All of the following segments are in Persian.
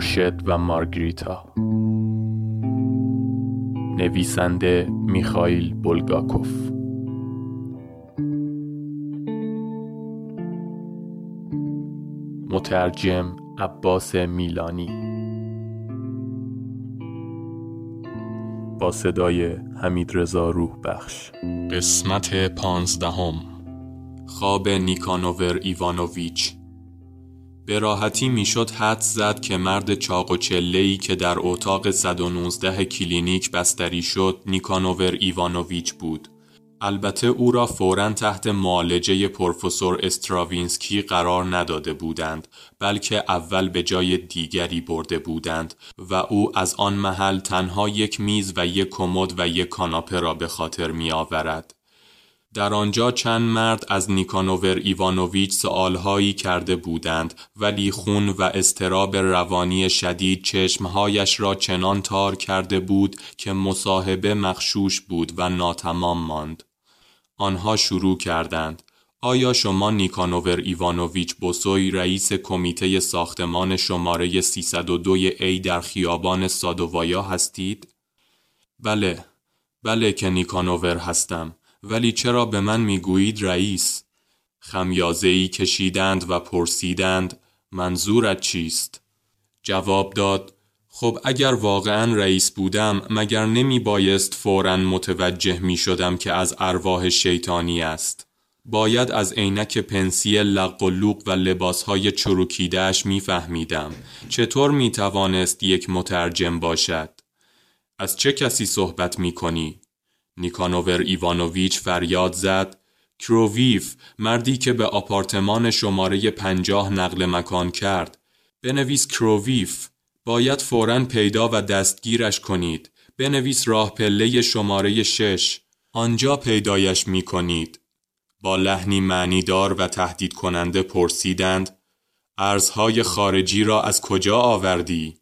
خورشد و مارگریتا. نویسنده میخائیل بولگاکوف. مترجم عباس میلانی. با صدای حمید رضا روح بخش قسمت پانزدهم. خواب نیکانوور ایوانوویچ. به راحتی می‌شد حدس زد که مرد چاق و چله‌ای که در اتاق 119 کلینیک بستری شد نیکانوور ایوانوویچ بود. البته او را فورا تحت معالجه پروفسور استراوینسکی قرار نداده بودند بلکه اول به جای دیگری برده بودند و او از آن محل تنها یک میز و یک کمد و یک کاناپه را به خاطر می آورد. در آنجا چند مرد از نیکانوور ایوانوویچ سوالهایی کرده بودند ولی خون و اضطراب روانی شدید چشمهایش را چنان تار کرده بود که مصاحبه مخشوش بود و ناتمام ماند. آنها شروع کردند. آیا شما نیکانوور ایوانوویچ بوسوی رئیس کمیته ساختمان شماره 302 ای در خیابان سادووایا هستید؟ بله، بله که نیکانوور هستم. ولی چرا به من می‌گویید رئیس؟ خمیازهی کشیدند و پرسیدند منظورت چیست؟ جواب داد خب اگر واقعا رئیس بودم مگر نمی بایست فورا متوجه می شدم که از ارواح شیطانی است. باید از عینک پنسی لق و لوق و لباسهای چروکیدهش می فهمیدم. چطور می توانست یک مترجم باشد؟ از چه کسی صحبت می کنی؟ نیکانوور ایوانوویچ فریاد زد کروویف مردی که به آپارتمان شماره پنجاه نقل مکان کرد. بنویس کروویف باید فورا پیدا و دستگیرش کنید. بنویس راه پله شماره شش. آنجا پیدایش می کنید. با لحنی معنیدار و تهدید کننده پرسیدند ارزهای خارجی را از کجا آوردی؟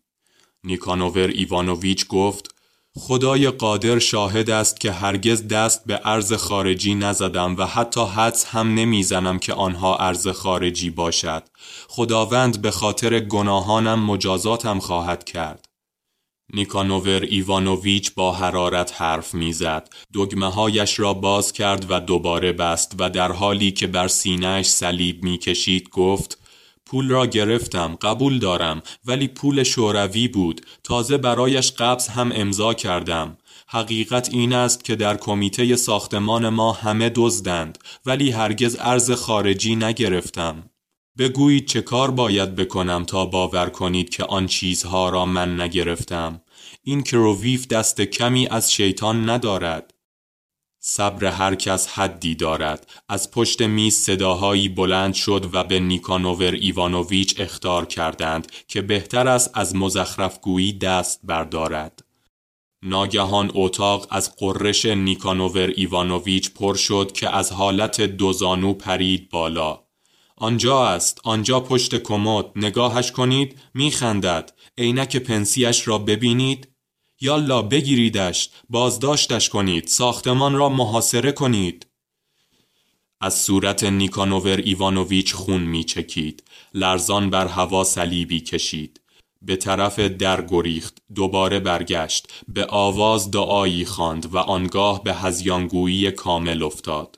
نیکانوور ایوانوویچ گفت خدای قادر شاهد است که هرگز دست به ارز خارجی نزدم و حتی حدس هم نمی‌زنم که آنها ارز خارجی باشد. خداوند به خاطر گناهانم مجازاتم خواهد کرد. نیکانوور ایوانوویچ با حرارت حرف می‌زد. دگمه هایش را باز کرد و دوباره بست و در حالی که بر سینهش صلیب می‌کشید گفت پول را گرفتم قبول دارم ولی پول شوروی بود. تازه برایش قبض هم امضا کردم. حقیقت این است که در کمیته ساختمان ما همه دزدند ولی هرگز ارز خارجی نگرفتم. بگویید چه کار باید بکنم تا باور کنید که آن چیزها را من نگرفتم. این کروویف دست کمی از شیطان ندارد. صبر هر کس حدی دارد. از پشت میز صداهایی بلند شد و به نیکانوور ایوانوویچ اخطار کردند که بهتر است از مزخرفگویی دست بردارد. ناگهان اتاق از غرش نیکانوور ایوانوویچ پر شد که از حالت دوزانو پرید بالا. آنجا است آنجا پشت کمد. نگاهش کنید میخندد. عینک پنسیش را ببینید. یالا بگیریدش بازداشتش کنید ساختمان را محاصره کنید. از صورت نیکانوور ایوانوویچ خون میچکید لرزان بر هوا صلیبی کشید. به طرف در گریخت دوباره برگشت به آواز دعایی خواند و آنگاه به هزیانگویی کامل افتاد.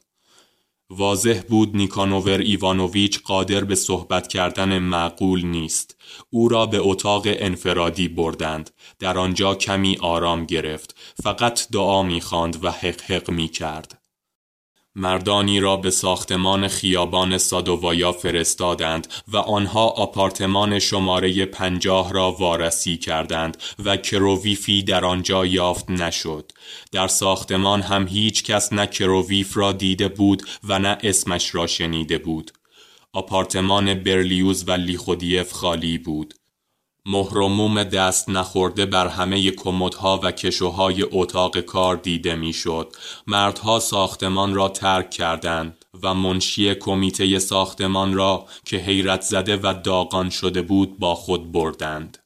واضح بود نیکانوور ایوانوویچ قادر به صحبت کردن معقول نیست. او را به اتاق انفرادی بردند. در آنجا کمی آرام گرفت. فقط دعا می‌خواند و حق می کرد مردانی را به ساختمان خیابان سادووایا فرستادند و آنها آپارتمان شماره پنجاه را وارسی کردند و کروویفی در آنجا یافت نشد. در ساختمان هم هیچ کس نه کروویف را دیده بود و نه اسمش را شنیده بود. آپارتمان برلیوز و لیخودیف خالی بود. مهرموم دست نخورده بر همه کمدها و کشوهای اتاق کار دیده می‌شد. مردها ساختمان را ترک کردند و منشی کمیته ساختمان را که حیرت زده و داغان شده بود با خود بردند.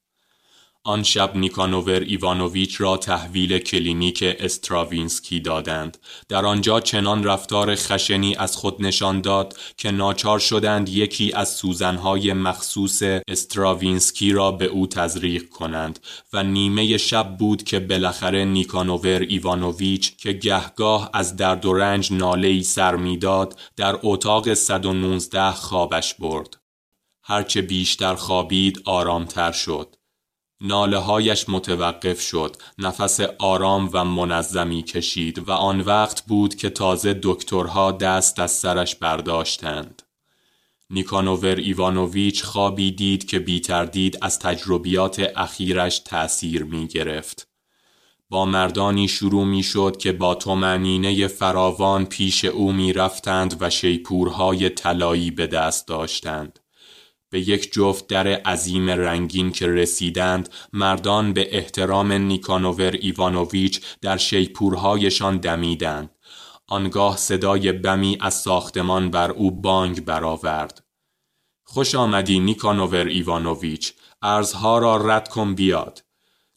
آن شب نیکانوور ایوانوویچ را تحویل کلینیک استراوینسکی دادند. در آنجا چنان رفتار خشنی از خود نشان داد که ناچار شدند یکی از سوزنهای مخصوص استراوینسکی را به او تزریق کنند و نیمه شب بود که بالاخره نیکانوور ایوانوویچ که گهگاه از درد و رنج ناله‌ای سر می‌داد در اتاق 119 خوابش برد. هرچه بیشتر خوابید آرامتر شد. ناله هایش متوقف شد نفس آرام و منظمی کشید و آن وقت بود که تازه دکترها دست از سرش برداشتند نیکانوور ایوانوویچ خوابی دید که بیتردید از تجربیات اخیرش تأثیر می گرفت. با مردانی شروع می شد که با تومنینه فراوان پیش او می رفتند و شیپورهای طلایی به دست داشتند. به یک جفت در عظیم رنگین که رسیدند مردان به احترام نیکانوور ایوانوویچ در شیپورهایشان دمیدند. آنگاه صدای بمی از ساختمان بر او بانگ برآورد. خوش آمدی نیکانوور ایوانوویچ ارزها را رد کن بیاد.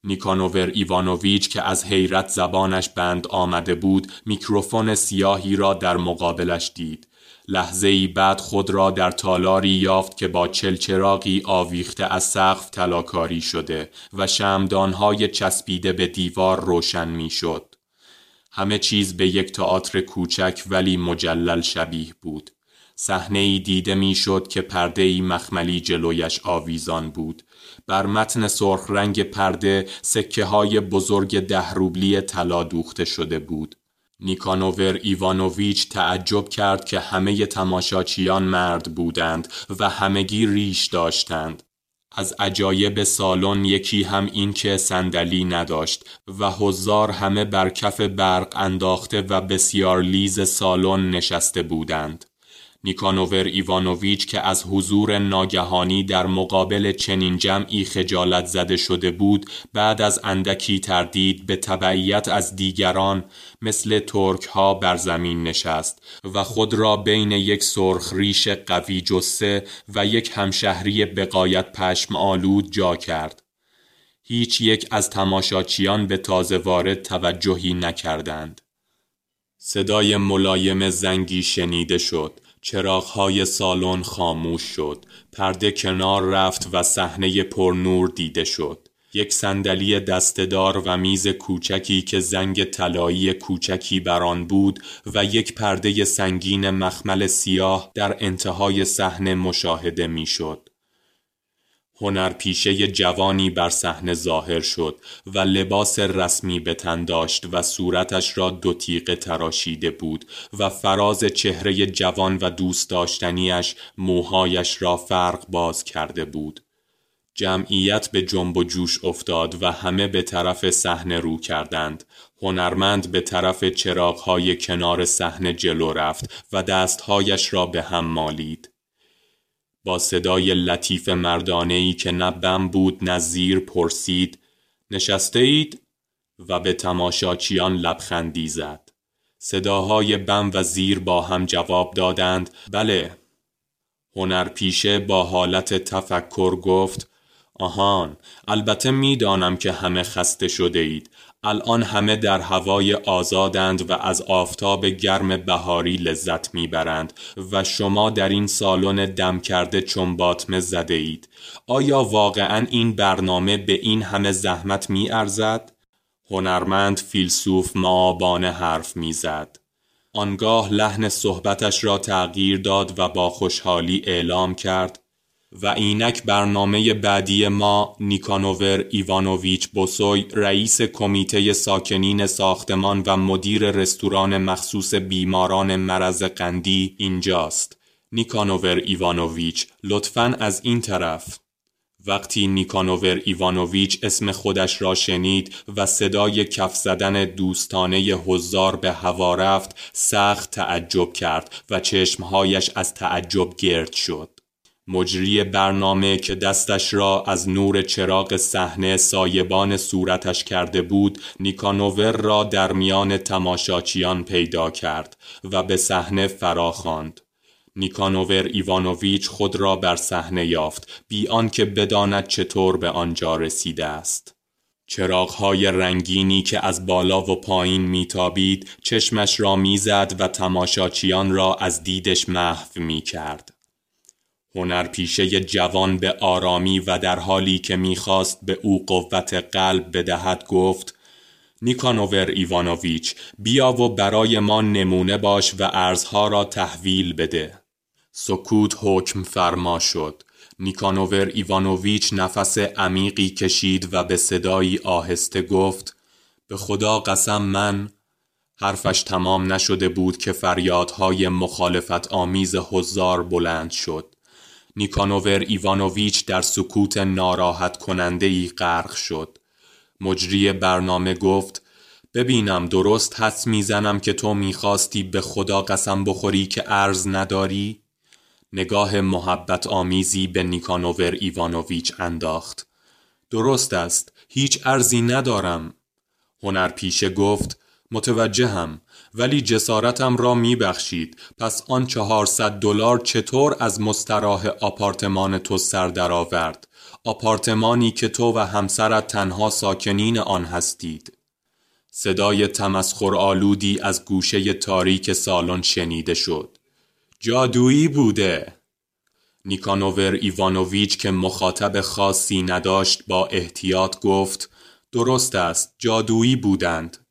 نیکانوور ایوانوویچ که از حیرت زبانش بند آمده بود میکروفون سیاهی را در مقابلش دید. لحظه ای بعد خود را در تالاری یافت که با چلچراغی آویخته از سقف طلاکاری شده و شمعدانهای چسبیده به دیوار روشن می‌شد. همه چیز به یک تئاتر کوچک ولی مجلل شبیه بود. صحنه ای دیده می‌شد که پرده ای مخملی جلویش آویزان بود. بر متن سرخ رنگ پرده سکه های بزرگ ده روبلی طلا دوخته شده بود. نیکانوور ایوانوویچ تعجب کرد که همه تماشاچیان مرد بودند و همگی ریش داشتند. از عجایب سالن یکی هم این که صندلی نداشت و هزار همه بر کف برق انداخته و بسیار لیز سالن نشسته بودند. نیکانوور ایوانوویچ که از حضور ناگهانی در مقابل چنین جمعی خجالت زده شده بود بعد از اندکی تردید به تبعیت از دیگران مثل ترک ها بر زمین نشست و خود را بین یک سرخ ریش قوی جسه و یک همشهری بقایت پشم آلود جا کرد. هیچ یک از تماشاچیان به تازه وارد توجهی نکردند. صدای ملایم زنگی شنیده شد چراغهای سالن خاموش شد پرده کنار رفت و صحنه پرنور دیده شد یک صندلی دستدار و میز کوچکی که زنگ طلایی کوچکی بر آن بود و یک پرده سنگین مخمل سیاه در انتهای صحنه مشاهده می‌شد. هنرپیشه جوانی بر صحنه ظاهر شد و لباس رسمی به تن داشت و صورتش را دو تیغه تراشیده بود و فراز چهره جوان و دوست داشتنیش موهایش را فرق باز کرده بود. جمعیت به جنب و جوش افتاد و همه به طرف صحنه رو کردند. هنرمند به طرف چراغهای کنار صحنه جلو رفت و دستهایش را به هم مالید. با صدای لطیف مردانهی که نه بود نه پرسید نشسته اید و به تماشاچیان لبخندی زد. صداهای بم و زیر با هم جواب دادند بله. هنرپیشه با حالت تفکر گفت آهان البته می‌دانم که همه خسته شده اید الان همه در هوای آزادند و از آفتاب گرم بهاری لذت می‌برند و شما در این سالن دم کرده چون باطمه زده اید آیا واقعا این برنامه به این همه زحمت می ارزد؟ هنرمند فیلسوف معابانه حرف می‌زد. آنگاه لحن صحبتش را تغییر داد و با خوشحالی اعلام کرد و اینک برنامه بعدی ما نیکانوور ایوانوویچ بوسوی رئیس کمیته ساکنین ساختمان و مدیر رستوران مخصوص بیماران مرض قندی اینجاست. نیکانوور ایوانوویچ لطفا از این طرف. وقتی نیکانوور ایوانوویچ اسم خودش را شنید و صدای کف زدن دوستانه هزار به هوا رفت سخت تعجب کرد و چشمهایش از تعجب گرد شد. مجری برنامه که دستش را از نور چراغ صحنه سایبان صورتش کرده بود نیکانوور را در میان تماشاچیان پیدا کرد و به صحنه فرا خواند نیکانوور ایوانوویچ خود را بر صحنه یافت بی آنکه بداند چطور به آنجا رسیده است چراغهای رنگینی که از بالا و پایین میتابید چشمش را می‌زد و تماشاچیان را از دیدش محو می کرد. هنرپیشه جوان به آرامی و در حالی که می‌خواست به او قوت قلب بدهد گفت نیکانوور ایوانوویچ بیا و برای ما نمونه باش و ارزها را تحویل بده. سکوت حکم فرما شد. نیکانوور ایوانوویچ نفس عمیقی کشید و به صدایی آهسته گفت به خدا قسم من؟ حرفش تمام نشده بود که فریادهای مخالفت آمیز حضار بلند شد. نیکانوور ایوانوویچ در سکوت ناراحت کننده ای غرق شد مجری برنامه گفت ببینم درست حس می‌زنم که تو می‌خواستی به خدا قسم بخوری که ارز نداری؟ نگاه محبت آمیزی به نیکانوور ایوانوویچ انداخت. درست است، هیچ ارزی ندارم. هنرپیشه گفت متوجهم ولی جسارتم را میبخشید. پس آن چهارصد دلار چطور از مستراح آپارتمان تو سر درآورد؟ آپارتمانی که تو و همسرت تنها ساکنین آن هستید. صدای تمسخر آلودی از گوشه تاریک سالن شنیده شد. جادویی بوده. نیکانوور ایوانوویچ که مخاطب خاصی نداشت با احتیاط گفت درست است جادویی بودند.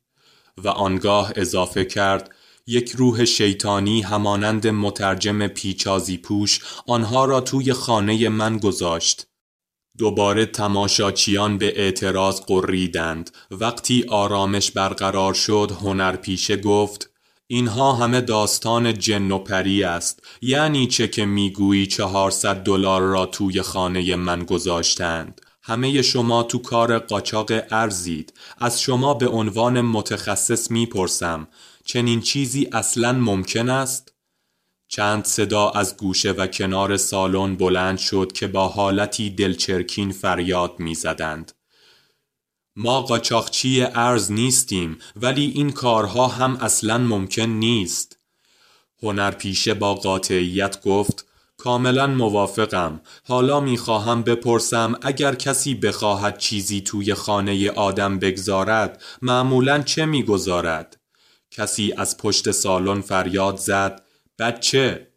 و آنگاه اضافه کرد یک روح شیطانی همانند مترجم پیچازی پوش آنها را توی خانه من گذاشت. دوباره تماشاچیان به اعتراض قریدند. وقتی آرامش برقرار شد هنرپیشه گفت اینها همه داستان جن و پری است. یعنی چه که می‌گویی چهارصد دلار را توی خانه من گذاشتند. همه شما تو کار قاچاق ارزید از شما به عنوان متخصص می‌پرسم چنین چیزی اصلا ممکن است؟ چند صدا از گوشه و کنار سالن بلند شد که با حالتی دلچرکین فریاد می‌زدند. ما قاچاقچی ارز نیستیم ولی این کارها هم اصلا ممکن نیست. هنرپیشه با قاطعیت گفت کاملا موافقم. حالا می‌خواهم بپرسم اگر کسی بخواهد چیزی توی خانه آدم بگذارد معمولا چه می‌گذارد؟ کسی از پشت سالن فریاد زد بچه.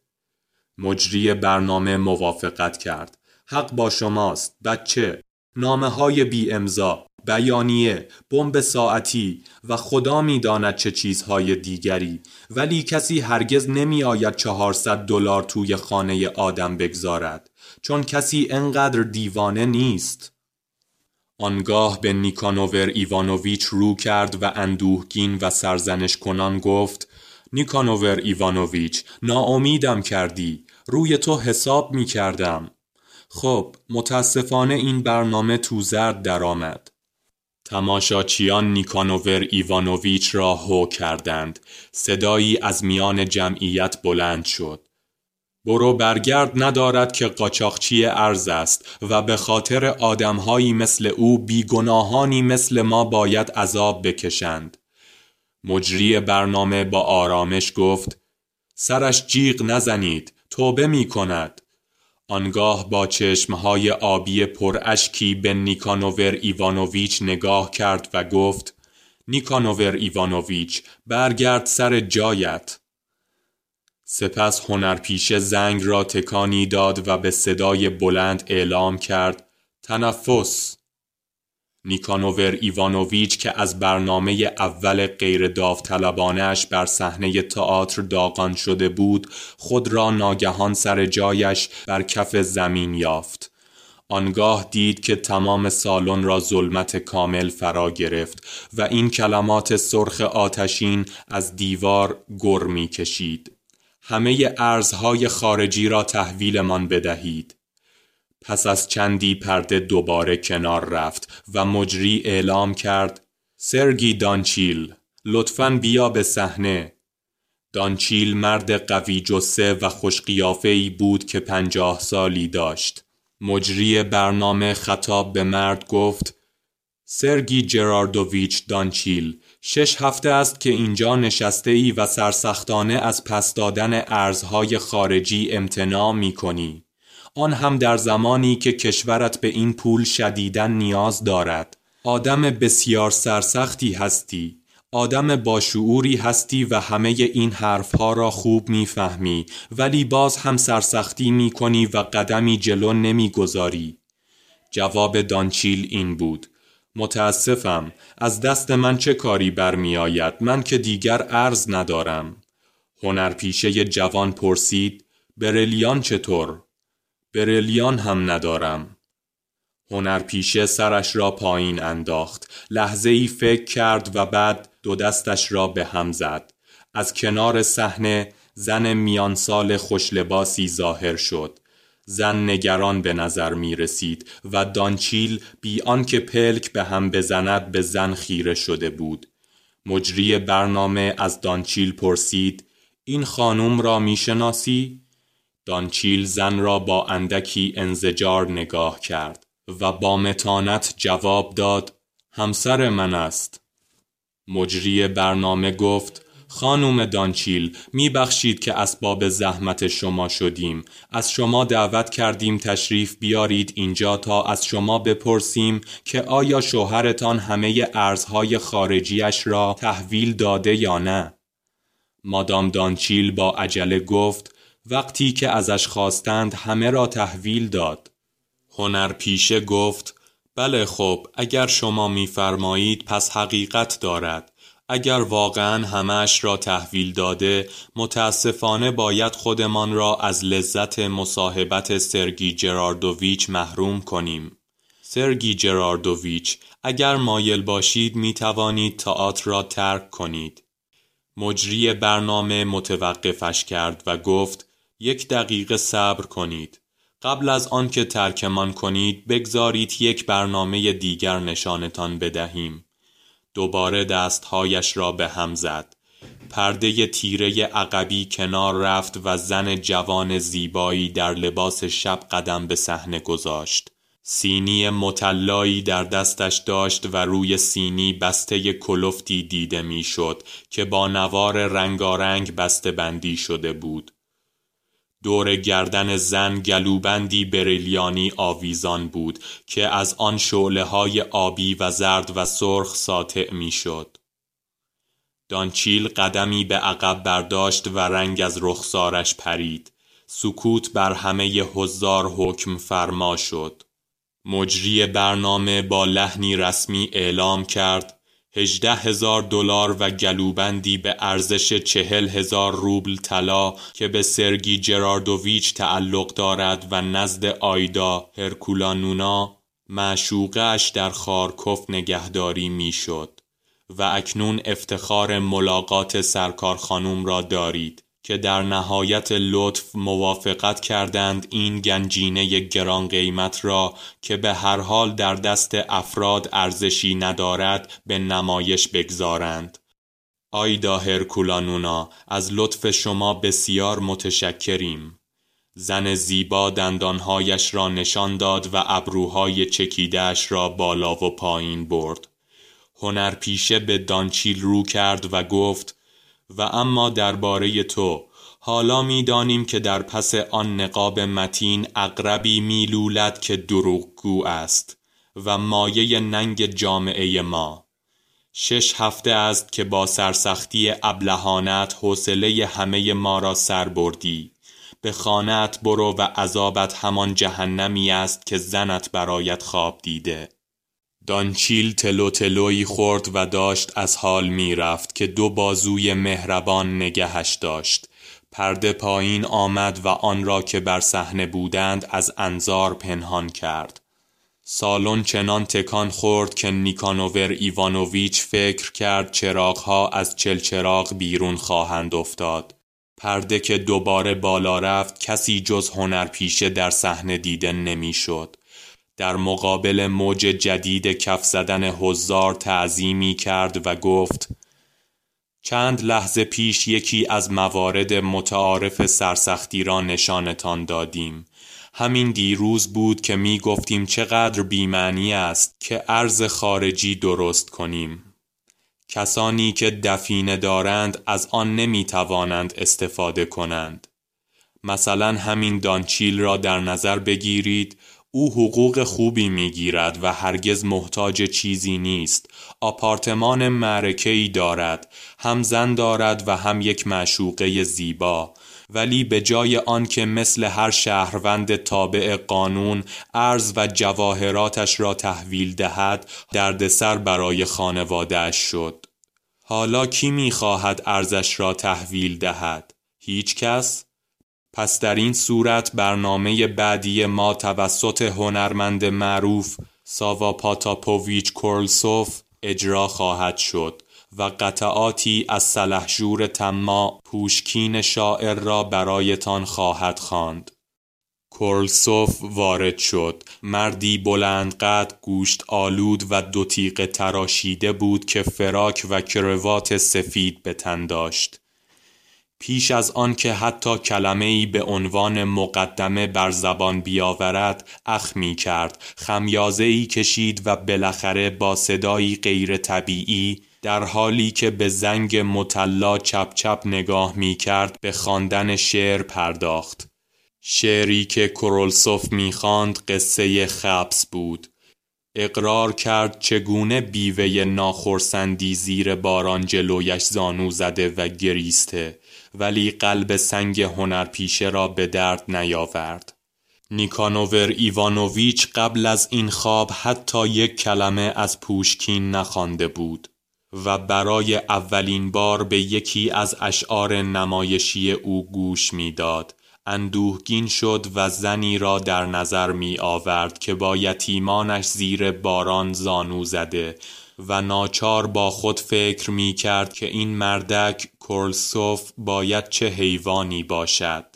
مجری برنامه موافقت کرد. حق با شماست بچه. نامه های بی امضا. بیانیه بمب ساعتی و خدا می‌داند چه چیزهای دیگری. ولی کسی هرگز نمی آید چهارصد دلار توی خانه آدم بگذارد چون کسی انقدر دیوانه نیست. آنگاه به نیکانوور ایوانوویچ رو کرد و اندوهگین و سرزنش کنان گفت نیکانوور ایوانوویچ ناامیدم کردی روی تو حساب می کردم خب متاسفانه این برنامه تو زرد درآمد. تماشاچیان نیکانوور ایوانوویچ را هو کردند. صدایی از میان جمعیت بلند شد. برو برگرد ندارد که قاچاقچی ارز است و به خاطر آدمهایی مثل او بیگناهانی مثل ما باید عذاب بکشند. مجری برنامه با آرامش گفت سرش جیغ نزنید توبه می کند آنگاه با چشمهای آبی پراشکی به نیکانوور ایوانوویچ نگاه کرد و گفت نیکانوور ایوانوویچ برگرد سر جایت. سپس هنرپیشه زنگ را تکانی داد و به صدای بلند اعلام کرد تنفس. نیکانوور ایوانوویچ که از برنامه اول غیر داوطلبانهاش بر صحنه تئاتر داغان شده بود خود را ناگهان سر جایش بر کف زمین یافت. آنگاه دید که تمام سالن را ظلمت کامل فرا گرفت و این کلمات سرخ آتشین از دیوار گر می کشید همه ارزهای خارجی را تحویلمان بدهید. پس از چندی پرده دوباره کنار رفت و مجری اعلام کرد سرگی دانچیل لطفا بیا به صحنه دانچیل مرد قوی جسه و خوشقیافهی بود که پنجاه سالی داشت مجری برنامه خطاب به مرد گفت سرگی جراردوویچ دانچیل شش هفته است که اینجا نشسته ای و سرسختانه از پس دادن ارزهای خارجی امتناع می کنی. آن هم در زمانی که کشورت به این پول شدیدن نیاز دارد. آدم بسیار سرسختی هستی. آدم باشعوری هستی و همه این حرفها را خوب می‌فهمی ولی باز هم سرسختی می کنی و قدمی جلو نمی‌گذاری. جواب دانچیل این بود متاسفم از دست من چه کاری برمیآید من که دیگر ارز ندارم هنرپیشه جوان پرسید برلیان چطور برلیان هم ندارم. هنرپیشه سرش را پایین انداخت. لحظه ای فکر کرد و بعد دو دستش را به هم زد. از کنار صحنه زن میانسال خوشلباسی ظاهر شد. زن نگران به نظر می رسید و دانچیل بی آنکه پلک به هم بزند به زن خیره شده بود. مجری برنامه از دانچیل پرسید این خانم را می شناسی؟ دانچیل زن را با اندکی انزجار نگاه کرد و با متانت جواب داد همسر من است. مجری برنامه گفت خانوم دانچیل میبخشید که اسباب زحمت شما شدیم. از شما دعوت کردیم تشریف بیارید اینجا تا از شما بپرسیم که آیا شوهرتان همه ارزهای خارجیش را تحویل داده یا نه. مادام دانچیل با عجله گفت وقتی که ازش خواستند همه را تحویل داد. هنرپیشه گفت بله خب اگر شما میفرمایید پس حقیقت دارد. اگر واقعا همش را تحویل داده متاسفانه باید خودمان را از لذت مصاحبت سرگی جراردوویچ محروم کنیم. سرگی جراردوویچ اگر مایل باشید می توانید تئاتر را ترک کنید. مجری برنامه متوقفش کرد و گفت یک دقیقه صبر کنید. قبل از آنکه ترکمان کنید بگذارید یک برنامه دیگر نشانتان بدهیم. دوباره دستهایش را به هم زد. پرده تیره عقبی کنار رفت و زن جوان زیبایی در لباس شب قدم به صحنه گذاشت. سینی متلایی در دستش داشت و روی سینی بسته کلفتی دیده می‌شد که با نوار رنگارنگ بسته بندی شده بود. دور گردن زن گلوبندی بریلیانی آویزان بود که از آن شعله های آبی و زرد و سرخ ساطع می‌شد. دانچیل قدمی به عقب برداشت و رنگ از رخسارش پرید. سکوت بر همه حضار حکم فرما شد. مجری برنامه با لحنی رسمی اعلام کرد هجده هزار دلار و گلوبندی به ارزش چهل هزار روبل طلا که به سرگی جراردوویچ تعلق دارد و نزد آیدا هرکولانونا معشوقش در خارکوف نگهداری می‌شد و اکنون افتخار ملاقات سرکار خانوم را دارید. که در نهایت لطف موافقت کردند این گنجینه گران قیمت را که به هر حال در دست افراد ارزشی ندارد به نمایش بگذارند. آیدا هرکولانونا از لطف شما بسیار متشکریم. زن زیبا دندانهایش را نشان داد و ابروهای چکیدهش را بالا و پایین برد. هنرپیشه به دانچیل رو کرد و گفت و اما درباره تو. حالا می‌دانیم که در پس آن نقاب متین اقربی میلولد که دروغگو است و مایه ننگ جامعه ما. شش هفته است که با سرسختی ابلهانت حوصله همه ما را سر بردی. به خانت برو و عذابت همان جهنمی است که زنت برایت خواب دیده. دانچیل تلو تلوی خورد و داشت از حال می رفت که دو بازوی مهربان نگهش داشت. پرده پایین آمد و آن را که بر صحنه بودند از انظار پنهان کرد. سالن چنان تکان خورد که نیکانوور ایوانوویچ فکر کرد چراغها از چلچراغ بیرون خواهند افتاد. پرده که دوباره بالا رفت کسی جز هنرپیشه در صحنه دیده نمی‌شد. در مقابل موج جدید کف زدن حضار تعظیمی کرد و گفت چند لحظه پیش یکی از موارد متعارف سرسختی را نشانتان دادیم. همین دیروز بود که می گفتیم چقدر بیمعنی است که ارز خارجی درست کنیم. کسانی که دفینه دارند از آن نمی توانند استفاده کنند. مثلا همین دانچیل را در نظر بگیرید او حقوق خوبی می‌گیرد و هرگز محتاج چیزی نیست. آپارتمان معرکه‌ای دارد هم زن دارد و هم یک معشوقه زیبا. ولی به جای آن که مثل هر شهروند تابع قانون ارز و جواهراتش را تحویل دهد دردسر برای خانوادهش شد. حالا کی می‌خواهد ارزش را تحویل دهد؟ هیچ کس؟ پس در این صورت برنامه بعدی ما توسط هنرمند معروف ساوا پاتاپوویچ کورلسوف اجرا خواهد شد و قطعاتی از سلحشور تما پوشکین شاعر را برایتان خواهد خواند. کورلسوف وارد شد مردی بلند قد گوشت آلود و دو تیغ تراشیده بود که فراک و کروات سفید به تن داشت پیش از آن که حتی کلمه ای به عنوان مقدمه بر زبان بیاورد اخ می کرد خمیازه ای کشید و بالاخره با صدایی غیر طبیعی در حالی که به زنگ مطلا چپ چپ نگاه می کرد به خواندن شعر پرداخت. شعری که کرولسوف می‌خواند قصه خبس بود. اقرار کرد چگونه بیوه ناخرسندی زیر باران جلویش زانو زده و گریسته. ولی قلب سنگ هنرپیشه را به درد نیاورد. نیکانوور ایوانوویچ قبل از این خواب حتی یک کلمه از پوشکین نخوانده بود و برای اولین بار به یکی از اشعار نمایشی او گوش می‌داد. اندوهگین شد و زنی را در نظر می آورد که با یتیمانش زیر باران زانو زده و ناچار با خود فکر می کرد که این مردک کورلسوف باید چه حیوانی باشد.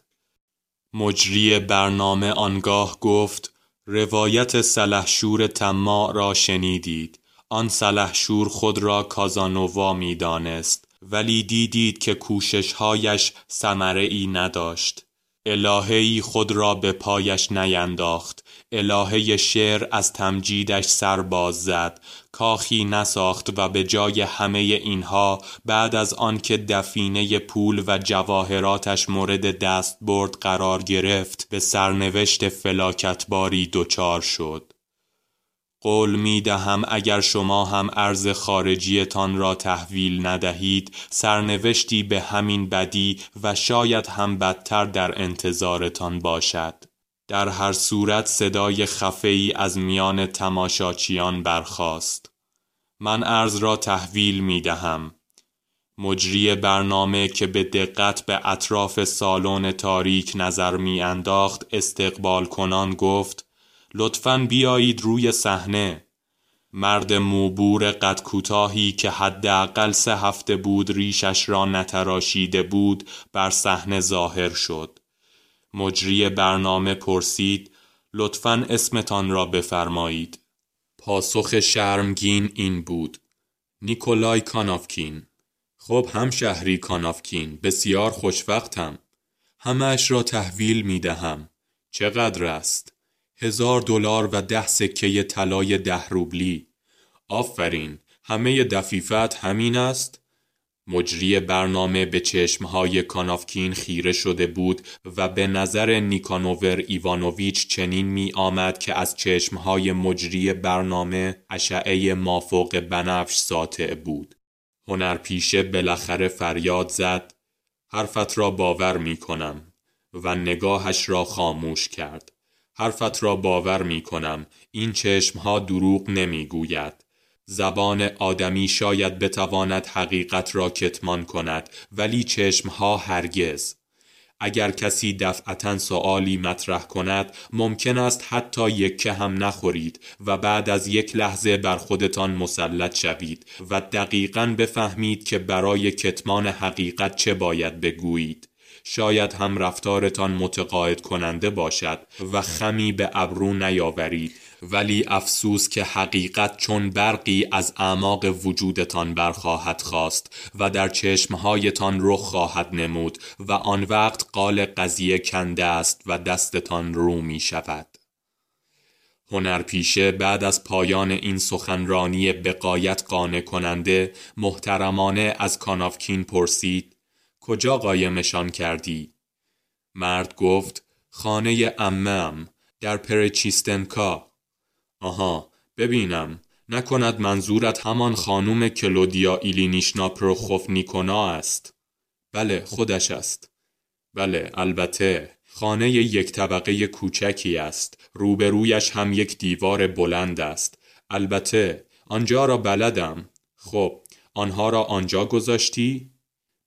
مجری برنامه آنگاه گفت روایت سلحشور تما را شنیدید. آن سلحشور خود را کازانووا می دانست ولی دیدید که کوششهایش سمره ای نداشت. الههی خود را به پایش نینداخت. الهه شعر از تمجیدش سر باز زد. کاخی نساخت و به جای همه اینها بعد از آنکه دفینه پول و جواهراتش مورد دستبرد قرار گرفت به سرنوشت فلاکتباری دچار شد. قول می دهم اگر شما هم ارز خارجیتان را تحویل ندهید سرنوشتی به همین بدی و شاید هم بدتر در انتظارتان باشد. در هر صورت صدای خفه‌ای از میان تماشاچیان برخاست. من ارز را تحویل می دهم. مجری برنامه که به دقت به اطراف سالن تاریک نظر می انداخت استقبال کنان گفت لطفا بیایید روی صحنه. مرد موبور قد کوتاهی که حداقل سه هفته بود ریشش را نتراشیده بود بر صحنه ظاهر شد. مجری برنامه پرسید لطفا اسمتان را بفرمایید. پاسخ شرمگین این بود. نیکولای کانافکین. خب هم شهری کانافکین بسیار خوشوقتم. همش را تحویل می دهم چقدر است؟ هزار دلار و ده سکه طلای ده روبلی. آفرین همه دفیفت همین است؟ مجری برنامه به چشمهای کانافکین خیره شده بود و به نظر نیکانوور ایوانوویچ چنین می آمد که از چشمهای مجری برنامه اشعه مافوق بنفش ساطع بود. هنرپیشه بالاخره فریاد زد حرفت را باور می کنم و نگاهش را خاموش کرد. حرفت را باور می کنم این چشمها دروغ نمی گوید. زبان آدمی شاید بتواند حقیقت را کتمان کند ولی چشمها هرگز. اگر کسی دفعتا سوالی مطرح کند ممکن است حتی یک هم نخورید و بعد از یک لحظه بر خودتان مسلط شوید و دقیقا بفهمید که برای کتمان حقیقت چه باید بگویید. شاید هم رفتارتان متقاعد کننده باشد و خمی به ابرو نیاورید. ولی افسوس که حقیقت چون برقی از اعماق وجودتان برخواهد خواست و در چشمهایتان رخ خواهد نمود و آن وقت قال قضیه کنده است و دستتان رو می شود. هنرپیشه بعد از پایان این سخنرانی بقایت قانع کننده محترمانه از کانافکین پرسید کجا قایمشان کردی؟ مرد گفت خانه امم در پرچیستنکا آها ببینم. نکند منظورت همان خانوم کلودیا ایلینیشنا پروخوفنیکونا است؟ بله خودش است. بله البته. خانه یک طبقه کوچکی است. روبرویش هم یک دیوار بلند است. البته آنجا را بلدم. خب آنها را آنجا گذاشتی؟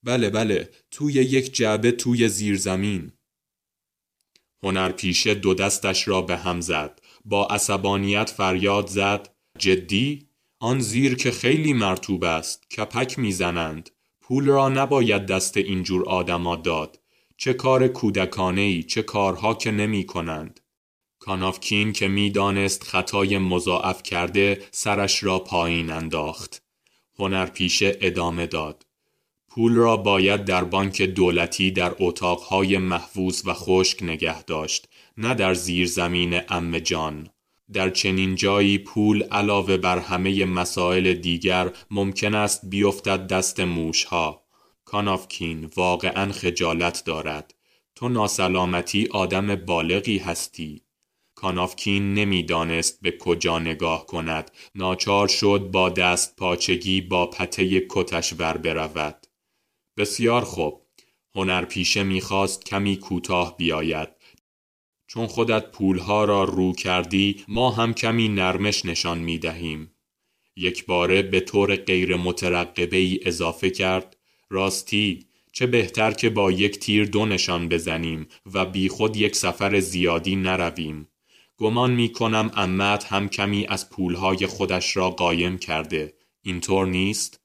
بله بله توی یک جعبه توی زیرزمین. هنرپیشه دو دستش را به هم زد. با عصبانیت فریاد زد. جدی؟ آن زیر که خیلی مرتوب است کپک می‌زنند. پول را نباید دست اینجور آدما داد. چه کار کودکانه ای چه کارها که نمی کنند کانافکین که می‌دانست خطای مضاعف کرده سرش را پایین انداخت. هنرپیشه ادامه داد. پول را باید در بانک دولتی در اتاقهای محفوظ و خشک نگه داشت. نه در زیر زمین ام جان. در چنین جایی پول علاوه بر همه مسائل دیگر ممکن است بیفتد دست موشها. کانافکین واقعا خجالت دارد. تو ناسلامتی آدم بالغی هستی. کانافکین نمی‌دانست به کجا نگاه کند. ناچار شد با دست پاچگی با پته کتش ور برود. بسیار خوب. هنرپیشه می‌خواست کمی کوتاه بیاید. چون خودت پولها را رو کردی ما هم کمی نرمش نشان می دهیم. یک باره به طور غیر مترقبه ای اضافه کرد راستی چه بهتر که با یک تیر دو نشان بزنیم و بیخود یک سفر زیادی نرویم. گمان می کنم امت هم کمی از پولهای خودش را قایم کرده. اینطور نیست؟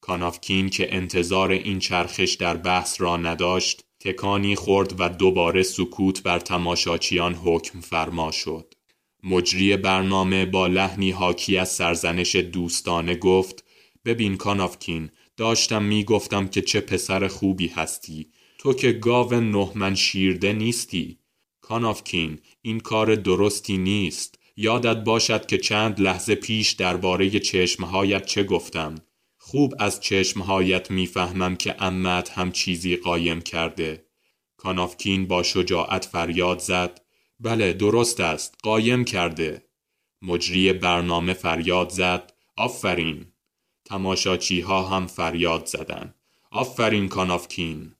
کانافکین که انتظار این چرخش در بحث را نداشت تکانی خورد و دوباره سکوت بر تماشاچیان حکم فرما شد. مجری برنامه با لحنی حاکی از سرزنش دوستانه گفت ببین کانافکین داشتم می‌گفتم که چه پسر خوبی هستی. تو که گاو نهمن شیرده نیستی. کانافکین این کار درستی نیست. یادت باشد که چند لحظه پیش درباره چشمهایت چه گفتم. خوب از چشمهایت می‌فهمم که امت هم چیزی قایم کرده. کانافکین با شجاعت فریاد زد. بله درست است. قایم کرده. مجری برنامه فریاد زد. آفرین. تماشاچی ها هم فریاد زدند. آفرین کانافکین.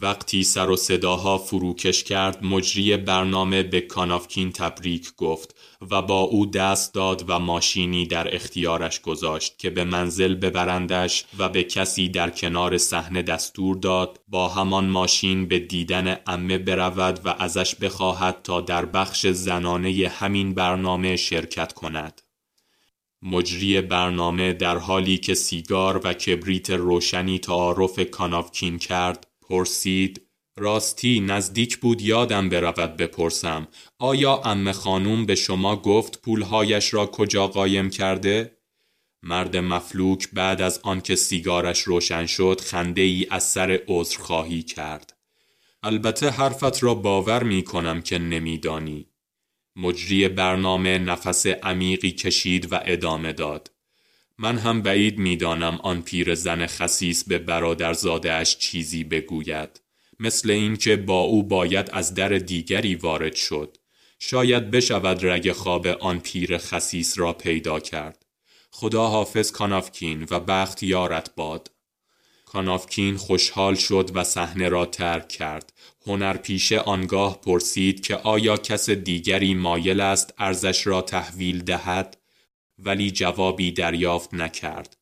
وقتی سر و صداها فروکش کرد مجری برنامه به کانافکین تبریک گفت و با او دست داد و ماشینی در اختیارش گذاشت که به منزل ببرندش و به کسی در کنار صحنه دستور داد با همان ماشین به دیدن امه برود و ازش بخواهد تا در بخش زنانه همین برنامه شرکت کند. مجری برنامه در حالی که سیگار و کبریت روشنی تعارف کانافکین کرد پرسید راستی نزدیک بود یادم برود بپرسم آیا ام خانوم به شما گفت پولهایش را کجا قایم کرده؟ مرد مفلوک بعد از آنکه سیگارش روشن شد خنده ای از سر عذر خواهی کرد. البته حرفت را باور می کنم که نمیدانی. مجری برنامه نفس عمیقی کشید و ادامه داد. من هم بعید می‌دانم آن پیر زن خسیس به برادرزادهاش چیزی بگوید مثل اینکه با او باید از در دیگری وارد شد. شاید بشود رگ خواب آن پیر خسیس را پیدا کرد. خدا حافظ کانافکین و بخت یارت باد. کانافکین خوشحال شد و صحنه را ترک کرد. هنرپیشه آنگاه پرسید که آیا کس دیگری مایل است ارزش را تحویل دهد؟ ولی جوابی دریافت نکرد.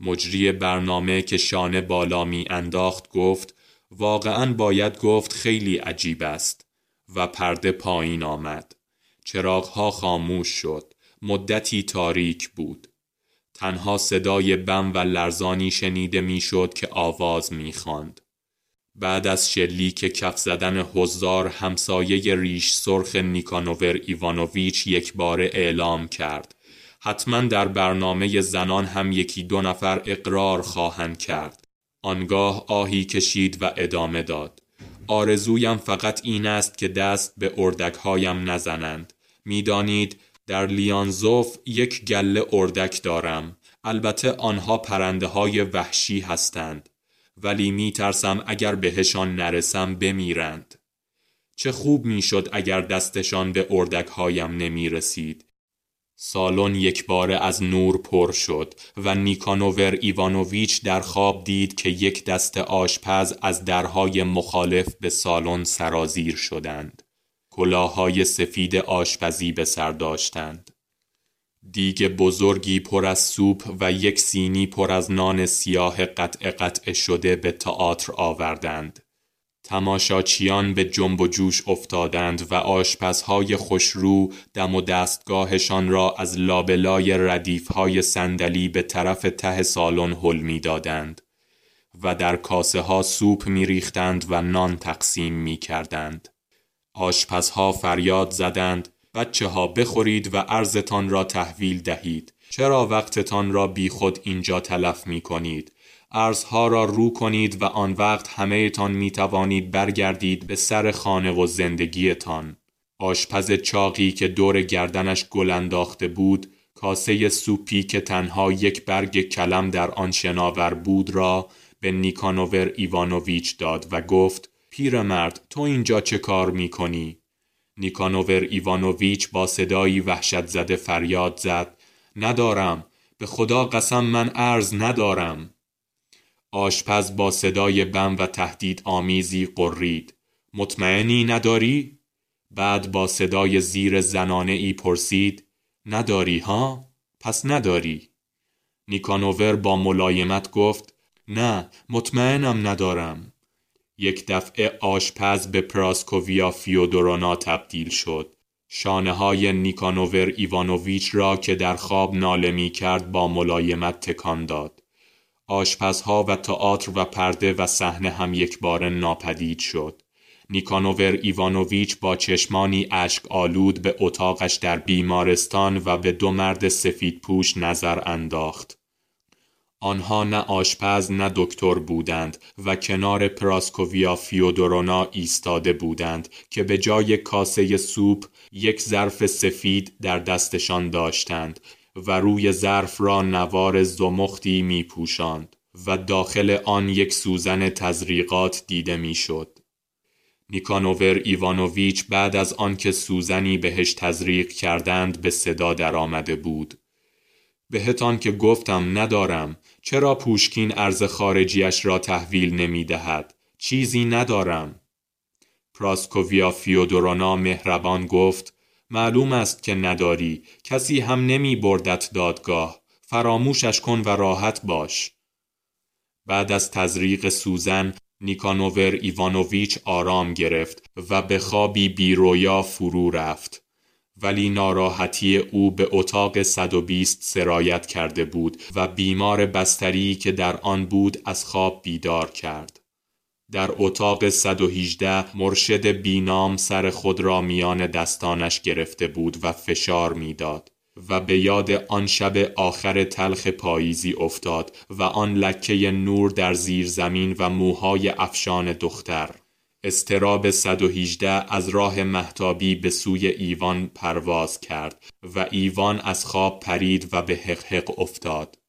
مجری برنامه که شانه بالا می انداخت گفت واقعا باید گفت خیلی عجیب است و پرده پایین آمد. چراغها خاموش شد. مدتی تاریک بود. تنها صدای بم و لرزانی شنیده می‌شد که آواز می‌خواند. بعد از شلیک کف زدن حضار همسایه ریش سرخ نیکانوور ایوانوویچ یک بار اعلام کرد حتما در برنامه زنان هم یکی دو نفر اقرار خواهند کرد. آنگاه آهی کشید و ادامه داد. آرزویم فقط این است که دست به اردکهایم نزنند. می‌دانید در لیانزوف یک گله اردک دارم. البته آنها پرنده های وحشی هستند. ولی می ترسم اگر بهشان نرسم بمیرند. چه خوب می‌شد اگر دستشان به اردک هایم نمی رسید سالن یک بار از نور پر شد و نیکانوور ایوانوویچ در خواب دید که یک دست آشپز از درهای مخالف به سالن سرازیر شدند. کلاهای سفید آشپزی به سر داشتند. دیگ بزرگی پر از سوپ و یک سینی پر از نان سیاه قطع قطع شده به تئاتر آوردند. تماشاچیان به جنب و جوش افتادند و آشپزهای خوشرو دم و دستگاهشان را از لابلای ردیفهای صندلی به طرف ته سالن حل می‌دادند و در کاسه ها سوپ می ریختند و نان تقسیم می کردند. آشپزها فریاد زدند بچه ها بخورید و ارزتان را تحویل دهید. چرا وقتتان را بی خود اینجا تلف می کنید؟ ارزها را رو کنید و آن وقت همه تان می توانید برگردید به سر خانه و زندگیتان. آشپز چاقی که دور گردنش گل انداخته بود کاسه سوپی که تنها یک برگ کلم در آن شناور بود را به نیکانوور ایوانوویچ داد و گفت پیرمرد تو اینجا چه کار می کنی؟ نیکانوور ایوانوویچ با صدایی وحشت زده فریاد زد ندارم به خدا قسم من ارز ندارم آشپز با صدای بم و تهدید آمیزی قرید مطمئنی نداری؟ بعد با صدای زیر زنانه ای پرسید نداری ها؟ پس نداری. نیکانوور با ملایمت گفت نه مطمئنم ندارم. یک دفعه آشپز به پراسکوویا فیودورونا تبدیل شد. شانه های نیکانوور ایوانوویچ را که در خواب ناله می کرد با ملایمت تکان داد. آشپزها و تئاتر و پرده و صحنه هم یک بار ناپدید شد. نیکانوور ایوانوویچ با چشمانی اشک آلود به اتاقش در بیمارستان و به دو مرد سفید پوش نظر انداخت. آنها نه آشپز نه دکتر بودند و کنار پراسکوویا فیودورونا ایستاده بودند که به جای کاسه سوپ یک ظرف سفید در دستشان داشتند و روی ظرف را نوار زمختی می پوشاند و داخل آن یک سوزن تزریقات دیده می شد. نیکانوور ایوانوویچ بعد از آنکه سوزنی بهش تزریق کردند به صدا درآمده بود. بهتان که گفتم ندارم چرا پوشکین ارز خارجیش را تحویل نمی دهد؟ چیزی ندارم. پراسکوویا فیودورانا مهربان گفت معلوم است که نداری. کسی هم نمی بردت دادگاه. فراموشش کن و راحت باش. بعد از تزریق سوزن نیکانوور ایوانوویچ آرام گرفت و به خوابی بیرویا فرو رفت. ولی ناراحتی او به اتاق 120 سرایت کرده بود و بیمار بستری که در آن بود از خواب بیدار کرد. در اتاق 118 مرشد بینام سر خود را میان دستانش گرفته بود و فشار می‌داد و به یاد آن شب آخر تلخ پاییزی افتاد و آن لکه نور در زیر زمین و موهای افشان دختر. استراب 118 از راه محتابی به سوی ایوان پرواز کرد و ایوان از خواب پرید و به حقحق افتاد.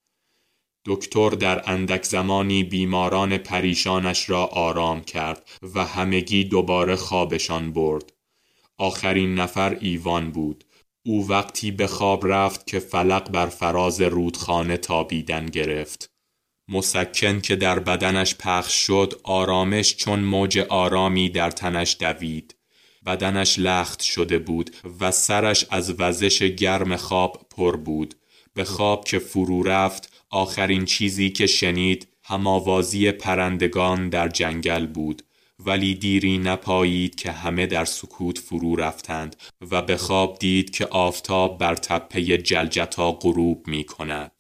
دکتر در اندک زمانی بیماران پریشانش را آرام کرد و همگی دوباره خوابشان برد. آخرین نفر ایوان بود. او وقتی به خواب رفت که فلق بر فراز رودخانه تابیدن گرفت. مسکن که در بدنش پخش شد آرامش چون موج آرامی در تنش دوید. بدنش لخت شده بود و سرش از وزش گرم خواب پر بود. به خواب که فرو رفت آخرین چیزی که شنید هماوازی پرندگان در جنگل بود ولی دیری نپایید که همه در سکوت فرو رفتند و به خواب دید که آفتاب بر تپه جلجتا غروب می کند.